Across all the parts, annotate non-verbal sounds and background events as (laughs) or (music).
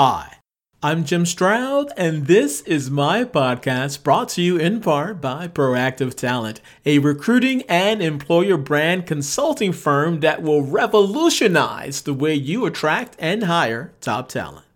Hi, I'm Jim Stroud, and this is my podcast brought to you in part by Proactive Talent, a recruiting and employer brand consulting firm that will revolutionize the way you attract and hire top talent.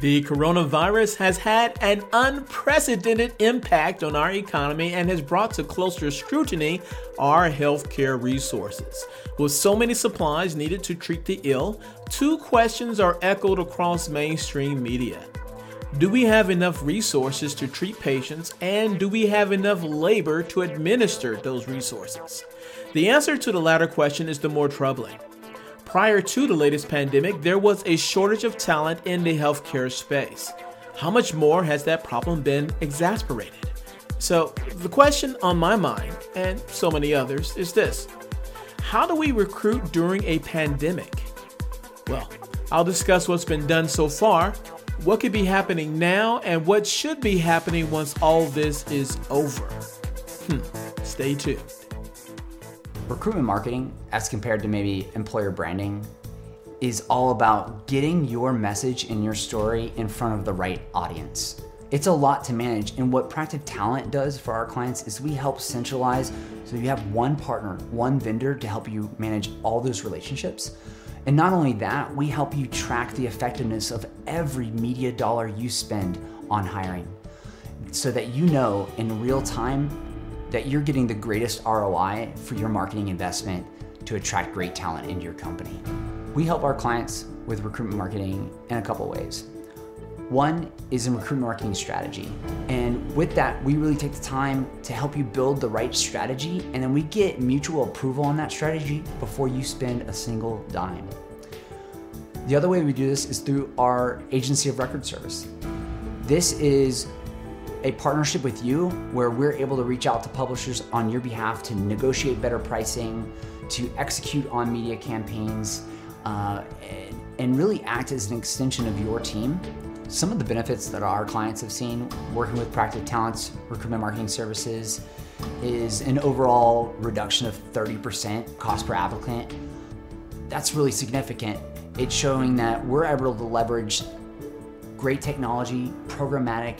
The coronavirus has had an unprecedented impact on our economy and has brought to closer scrutiny our healthcare resources. With so many supplies needed to treat the ill, two questions are echoed across mainstream media. Do we have enough resources to treat patients, and do we have enough labor to administer those resources? The answer to the latter question is the more troubling. Prior to the latest pandemic, there was a shortage of talent in the healthcare space. How much more has that problem been exasperated? So, the question on my mind, and so many others, is this How do we recruit during a pandemic? Well, I'll discuss what's been done so far, what could be happening now, and what should be happening once all this is over. Hmm, stay tuned. Recruitment marketing, as compared to maybe employer branding, is all about getting your message and your story in front of the right audience. It's a lot to manage, and what Proactive Talent does for our clients is we help centralize so you have one partner, one vendor to help you manage all those relationships. And not only that, we help you track the effectiveness of every media dollar you spend on hiring so that you know in real time that you're getting the greatest ROI for your marketing investment to attract great talent into your company. We help our clients with recruitment marketing in a couple ways. One is in recruitment marketing strategy. And with that, we really take the time to help you build the right strategy, and then we get mutual approval on that strategy before you spend a single dime. The other way we do this is through our agency of record service. This is a partnership with you where we're able to reach out to publishers on your behalf to negotiate better pricing, to execute on media campaigns, uh, and really act as an extension of your team. Some of the benefits that our clients have seen working with Proactive Talents recruitment marketing services is an overall reduction of 30% cost per applicant. That's really significant. It's showing that we're able to leverage great technology, programmatic,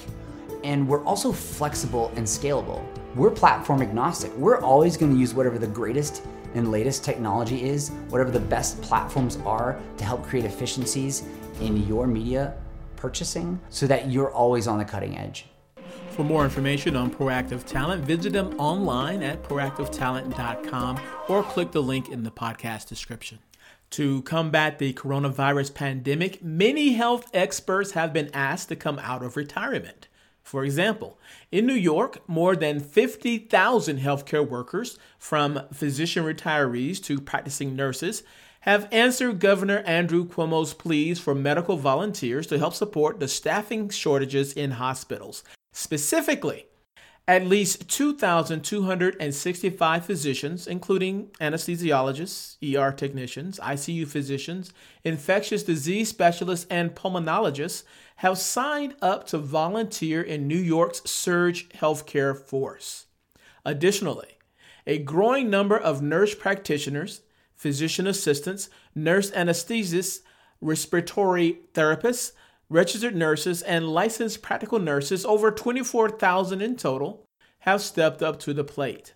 and we're also flexible and scalable. We're platform agnostic. We're always going to use whatever the greatest and latest technology is, whatever the best platforms are to help create efficiencies in your media purchasing so that you're always on the cutting edge. For more information on Proactive Talent, visit them online at proactivetalent.com or click the link in the podcast description. To combat the coronavirus pandemic, many health experts have been asked to come out of retirement. For example, in New York, more than 50,000 healthcare workers, from physician retirees to practicing nurses, have answered Governor Andrew Cuomo's pleas for medical volunteers to help support the staffing shortages in hospitals. Specifically, at least 2,265 physicians, including anesthesiologists, ER technicians, ICU physicians, infectious disease specialists, and pulmonologists, have signed up to volunteer in New York's surge healthcare force. Additionally, a growing number of nurse practitioners, physician assistants, nurse anesthesists, respiratory therapists, registered nurses, and licensed practical nurses, over 24,000 in total, have stepped up to the plate.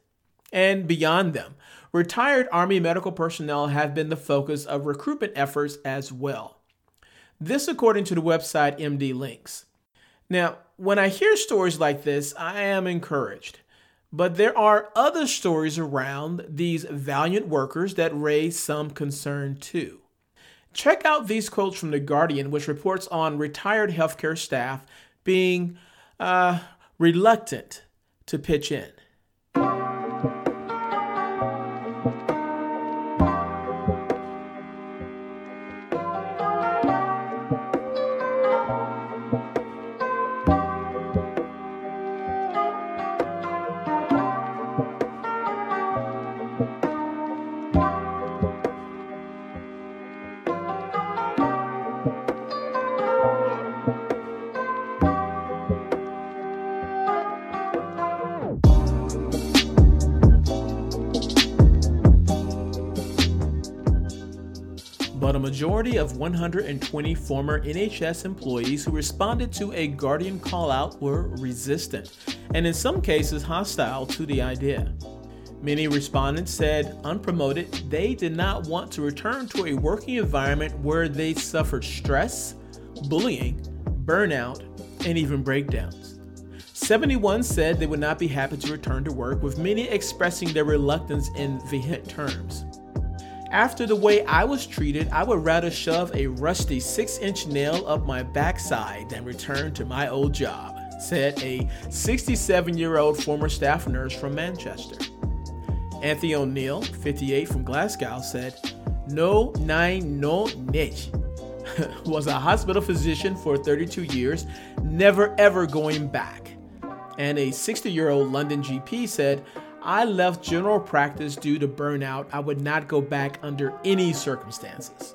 And beyond them, retired Army medical personnel have been the focus of recruitment efforts as well. This, according to the website MDLinx. Now, when I hear stories like this, I am encouraged. But there are other stories around these valiant workers that raise some concern too. Check out these quotes from The Guardian, which reports on retired healthcare staff being uh, reluctant to pitch in. Majority of 120 former NHS employees who responded to a Guardian call out were resistant, and in some cases hostile to the idea. Many respondents said, unpromoted, they did not want to return to a working environment where they suffered stress, bullying, burnout, and even breakdowns. 71 said they would not be happy to return to work, with many expressing their reluctance in vehement terms. After the way I was treated, I would rather shove a rusty 6 inch nail up my backside than return to my old job, said a 67 year old former staff nurse from Manchester. Anthony O'Neill, 58 from Glasgow, said, No, nine, no, niche. (laughs) was a hospital physician for 32 years, never ever going back. And a 60 year old London GP said, I left general practice due to burnout. I would not go back under any circumstances.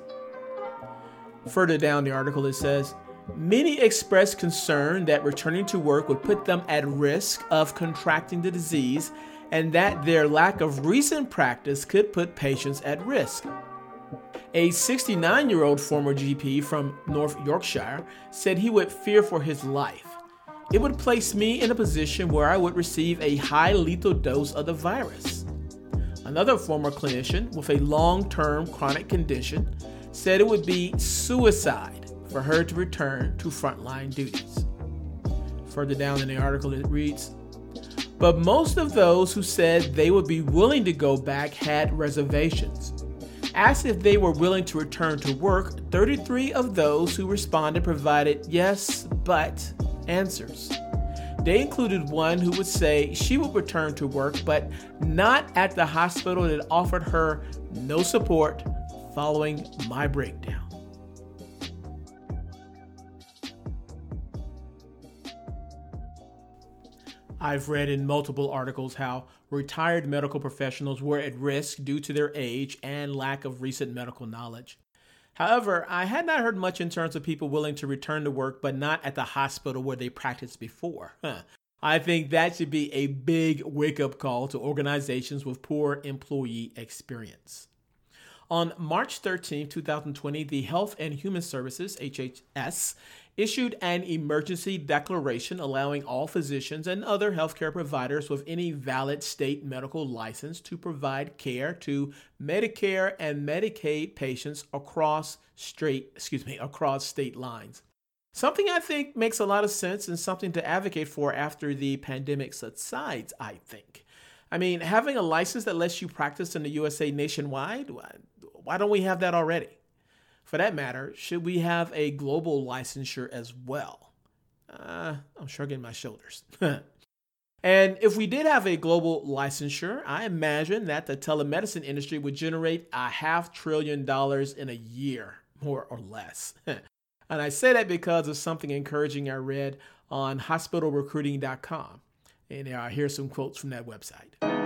Further down the article, it says Many expressed concern that returning to work would put them at risk of contracting the disease and that their lack of recent practice could put patients at risk. A 69 year old former GP from North Yorkshire said he would fear for his life it would place me in a position where I would receive a high lethal dose of the virus. Another former clinician with a long term chronic condition said it would be suicide for her to return to frontline duties. Further down in the article, it reads But most of those who said they would be willing to go back had reservations. Asked if they were willing to return to work, 33 of those who responded provided yes, but answers. They included one who would say she would return to work, but not at the hospital that offered her no support following my breakdown. I've read in multiple articles how retired medical professionals were at risk due to their age and lack of recent medical knowledge. However, I had not heard much in terms of people willing to return to work, but not at the hospital where they practiced before. Huh. I think that should be a big wake up call to organizations with poor employee experience. On March 13, 2020, the Health and Human Services, HHS, issued an emergency declaration allowing all physicians and other healthcare providers with any valid state medical license to provide care to Medicare and Medicaid patients across straight, excuse me, across state lines. Something I think makes a lot of sense and something to advocate for after the pandemic subsides, I think. I mean, having a license that lets you practice in the USA nationwide, why don't we have that already? For that matter, should we have a global licensure as well? Uh, I'm shrugging my shoulders. (laughs) and if we did have a global licensure, I imagine that the telemedicine industry would generate a half trillion dollars in a year, more or less. (laughs) and I say that because of something encouraging I read on hospitalrecruiting.com. And uh, here's some quotes from that website.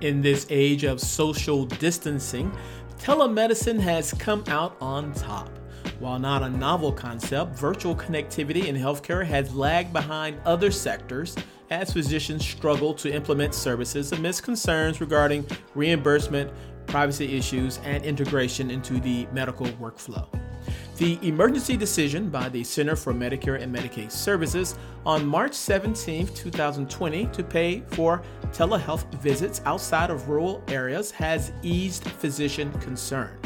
In this age of social distancing, telemedicine has come out on top. While not a novel concept, virtual connectivity in healthcare has lagged behind other sectors as physicians struggle to implement services amidst concerns regarding reimbursement, privacy issues, and integration into the medical workflow. The emergency decision by the Center for Medicare and Medicaid Services on March 17, 2020, to pay for telehealth visits outside of rural areas has eased physician concern.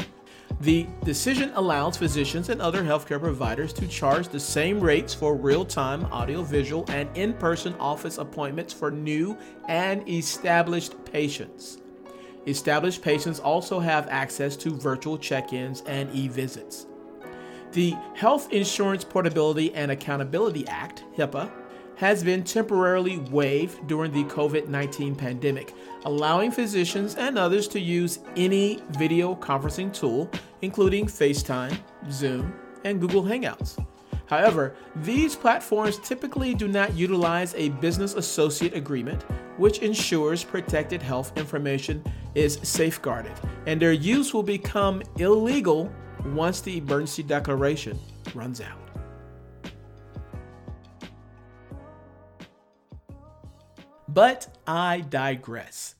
The decision allows physicians and other healthcare providers to charge the same rates for real time audiovisual and in person office appointments for new and established patients. Established patients also have access to virtual check ins and e visits. The Health Insurance Portability and Accountability Act, HIPAA, has been temporarily waived during the COVID 19 pandemic, allowing physicians and others to use any video conferencing tool, including FaceTime, Zoom, and Google Hangouts. However, these platforms typically do not utilize a business associate agreement, which ensures protected health information is safeguarded, and their use will become illegal once the emergency declaration runs out. But I digress.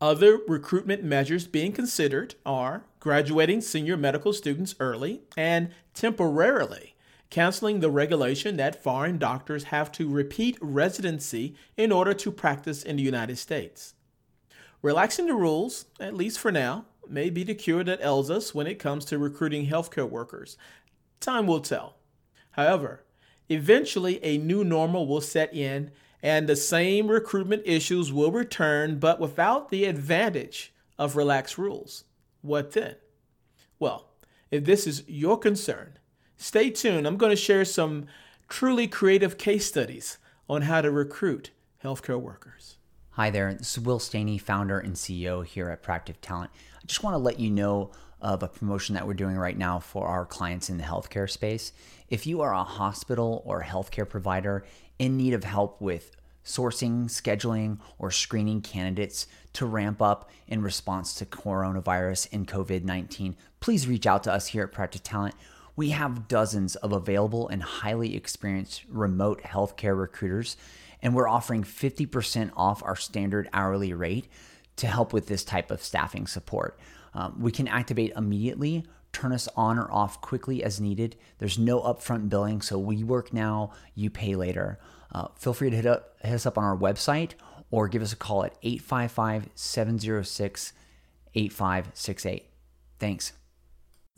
Other recruitment measures being considered are graduating senior medical students early and temporarily canceling the regulation that foreign doctors have to repeat residency in order to practice in the United States. Relaxing the rules, at least for now, may be the cure that ails us when it comes to recruiting healthcare workers. Time will tell. However, eventually a new normal will set in and the same recruitment issues will return, but without the advantage of relaxed rules. What then? Well, if this is your concern, stay tuned. I'm going to share some truly creative case studies on how to recruit healthcare workers. Hi there, this is Will Staney, founder and CEO here at Proactive Talent. I just want to let you know of a promotion that we're doing right now for our clients in the healthcare space. If you are a hospital or healthcare provider in need of help with sourcing, scheduling, or screening candidates to ramp up in response to coronavirus and COVID 19, please reach out to us here at Proactive Talent. We have dozens of available and highly experienced remote healthcare recruiters, and we're offering 50% off our standard hourly rate to help with this type of staffing support. Um, we can activate immediately, turn us on or off quickly as needed. There's no upfront billing, so we work now, you pay later. Uh, feel free to hit, up, hit us up on our website or give us a call at 855 706 8568. Thanks.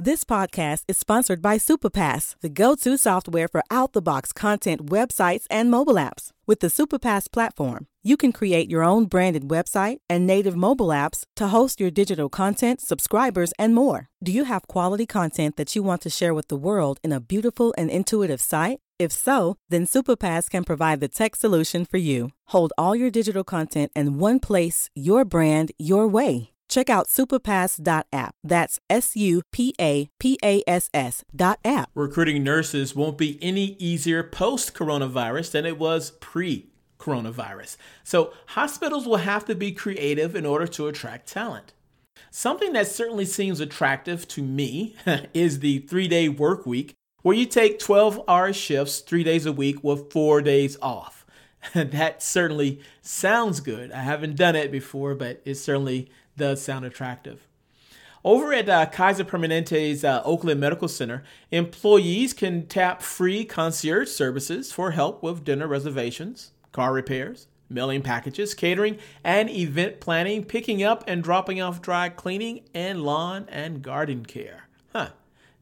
This podcast is sponsored by Supapass, the go to software for out the box content websites and mobile apps. With the Supapass platform, you can create your own branded website and native mobile apps to host your digital content, subscribers, and more. Do you have quality content that you want to share with the world in a beautiful and intuitive site? If so, then Supapass can provide the tech solution for you. Hold all your digital content in one place, your brand, your way. Check out supapass.app. That's S U P A P A S S dot app. Recruiting nurses won't be any easier post coronavirus than it was pre coronavirus. So, hospitals will have to be creative in order to attract talent. Something that certainly seems attractive to me (laughs) is the three day work week, where you take 12 hour shifts three days a week with four days off. (laughs) that certainly sounds good. I haven't done it before, but it certainly does sound attractive. Over at uh, Kaiser Permanente's uh, Oakland Medical Center, employees can tap free concierge services for help with dinner reservations, car repairs, mailing packages, catering, and event planning, picking up and dropping off dry cleaning, and lawn and garden care. Huh,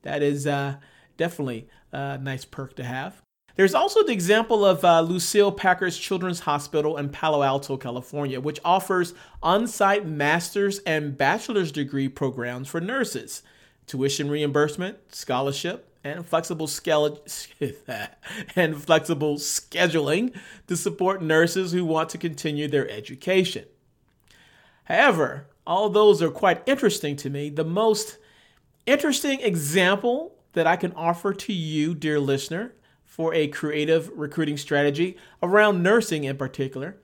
that is uh, definitely a nice perk to have. There's also the example of uh, Lucile Packard's Children's Hospital in Palo Alto, California, which offers on site master's and bachelor's degree programs for nurses, tuition reimbursement, scholarship, and flexible (laughs) and flexible scheduling to support nurses who want to continue their education. However, all those are quite interesting to me. The most interesting example that I can offer to you, dear listener, for a creative recruiting strategy around nursing in particular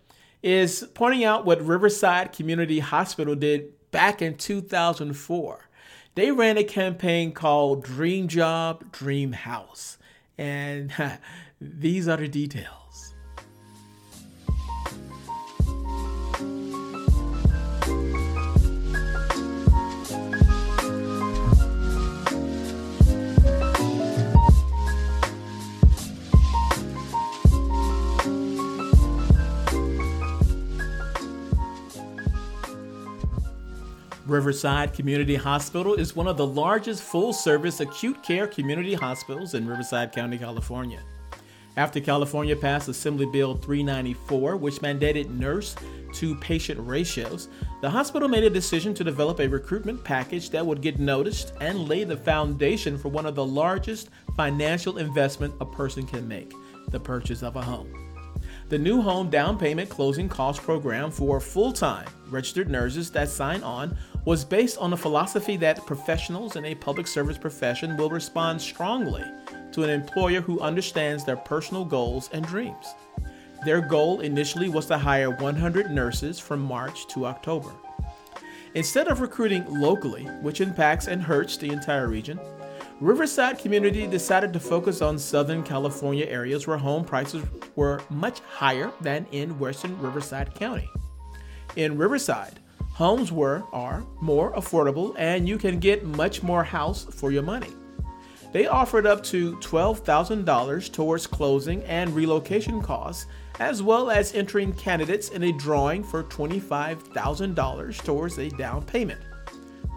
is pointing out what Riverside Community Hospital did back in 2004. They ran a campaign called Dream Job, Dream House. And (laughs) these are the details. Riverside Community Hospital is one of the largest full service acute care community hospitals in Riverside County, California. After California passed Assembly Bill 394, which mandated nurse to patient ratios, the hospital made a decision to develop a recruitment package that would get noticed and lay the foundation for one of the largest financial investment a person can make the purchase of a home. The new home down payment closing cost program for full time registered nurses that sign on was based on the philosophy that professionals in a public service profession will respond strongly to an employer who understands their personal goals and dreams. Their goal initially was to hire 100 nurses from March to October. Instead of recruiting locally, which impacts and hurts the entire region, Riverside Community decided to focus on Southern California areas where home prices were much higher than in Western Riverside County. In Riverside, homes were are more affordable and you can get much more house for your money. They offered up to $12,000 towards closing and relocation costs, as well as entering candidates in a drawing for $25,000 towards a down payment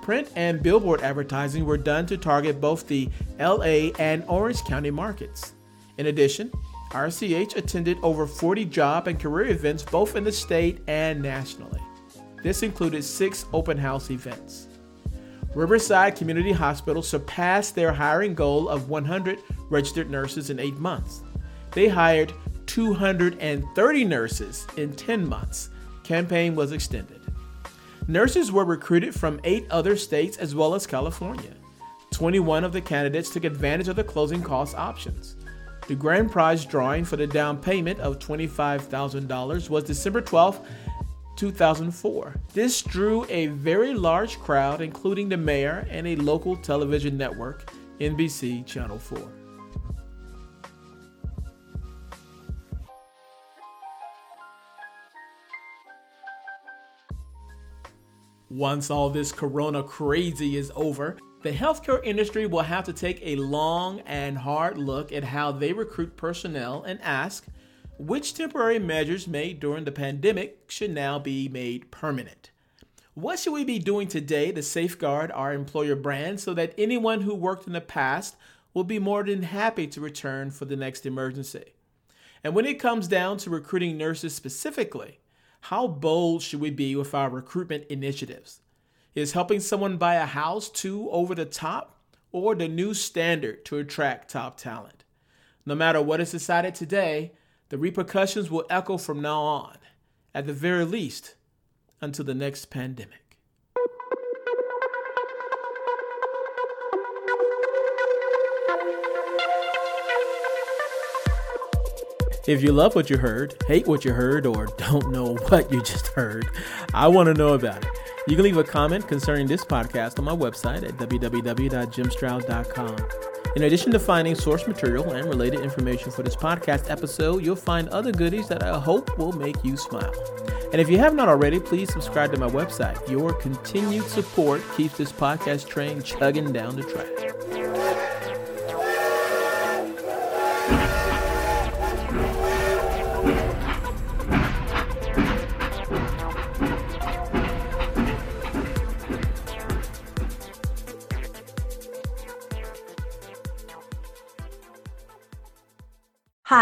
print and billboard advertising were done to target both the LA and Orange County markets. In addition, RCH attended over 40 job and career events both in the state and nationally. This included six open house events. Riverside Community Hospital surpassed their hiring goal of 100 registered nurses in eight months. They hired 230 nurses in 10 months. Campaign was extended. Nurses were recruited from eight other states as well as California. 21 of the candidates took advantage of the closing cost options. The grand prize drawing for the down payment of $25,000 was December 12, 2004. This drew a very large crowd, including the mayor and a local television network, NBC Channel 4. Once all this corona crazy is over, the healthcare industry will have to take a long and hard look at how they recruit personnel and ask which temporary measures made during the pandemic should now be made permanent. What should we be doing today to safeguard our employer brand so that anyone who worked in the past will be more than happy to return for the next emergency? And when it comes down to recruiting nurses specifically, how bold should we be with our recruitment initiatives? Is helping someone buy a house too over the top or the new standard to attract top talent? No matter what is decided today, the repercussions will echo from now on, at the very least, until the next pandemic. If you love what you heard, hate what you heard, or don't know (laughs) what you just heard, I want to know about it. You can leave a comment concerning this podcast on my website at www.jimstroud.com. In addition to finding source material and related information for this podcast episode, you'll find other goodies that I hope will make you smile. And if you have not already, please subscribe to my website. Your continued support keeps this podcast train chugging down the track.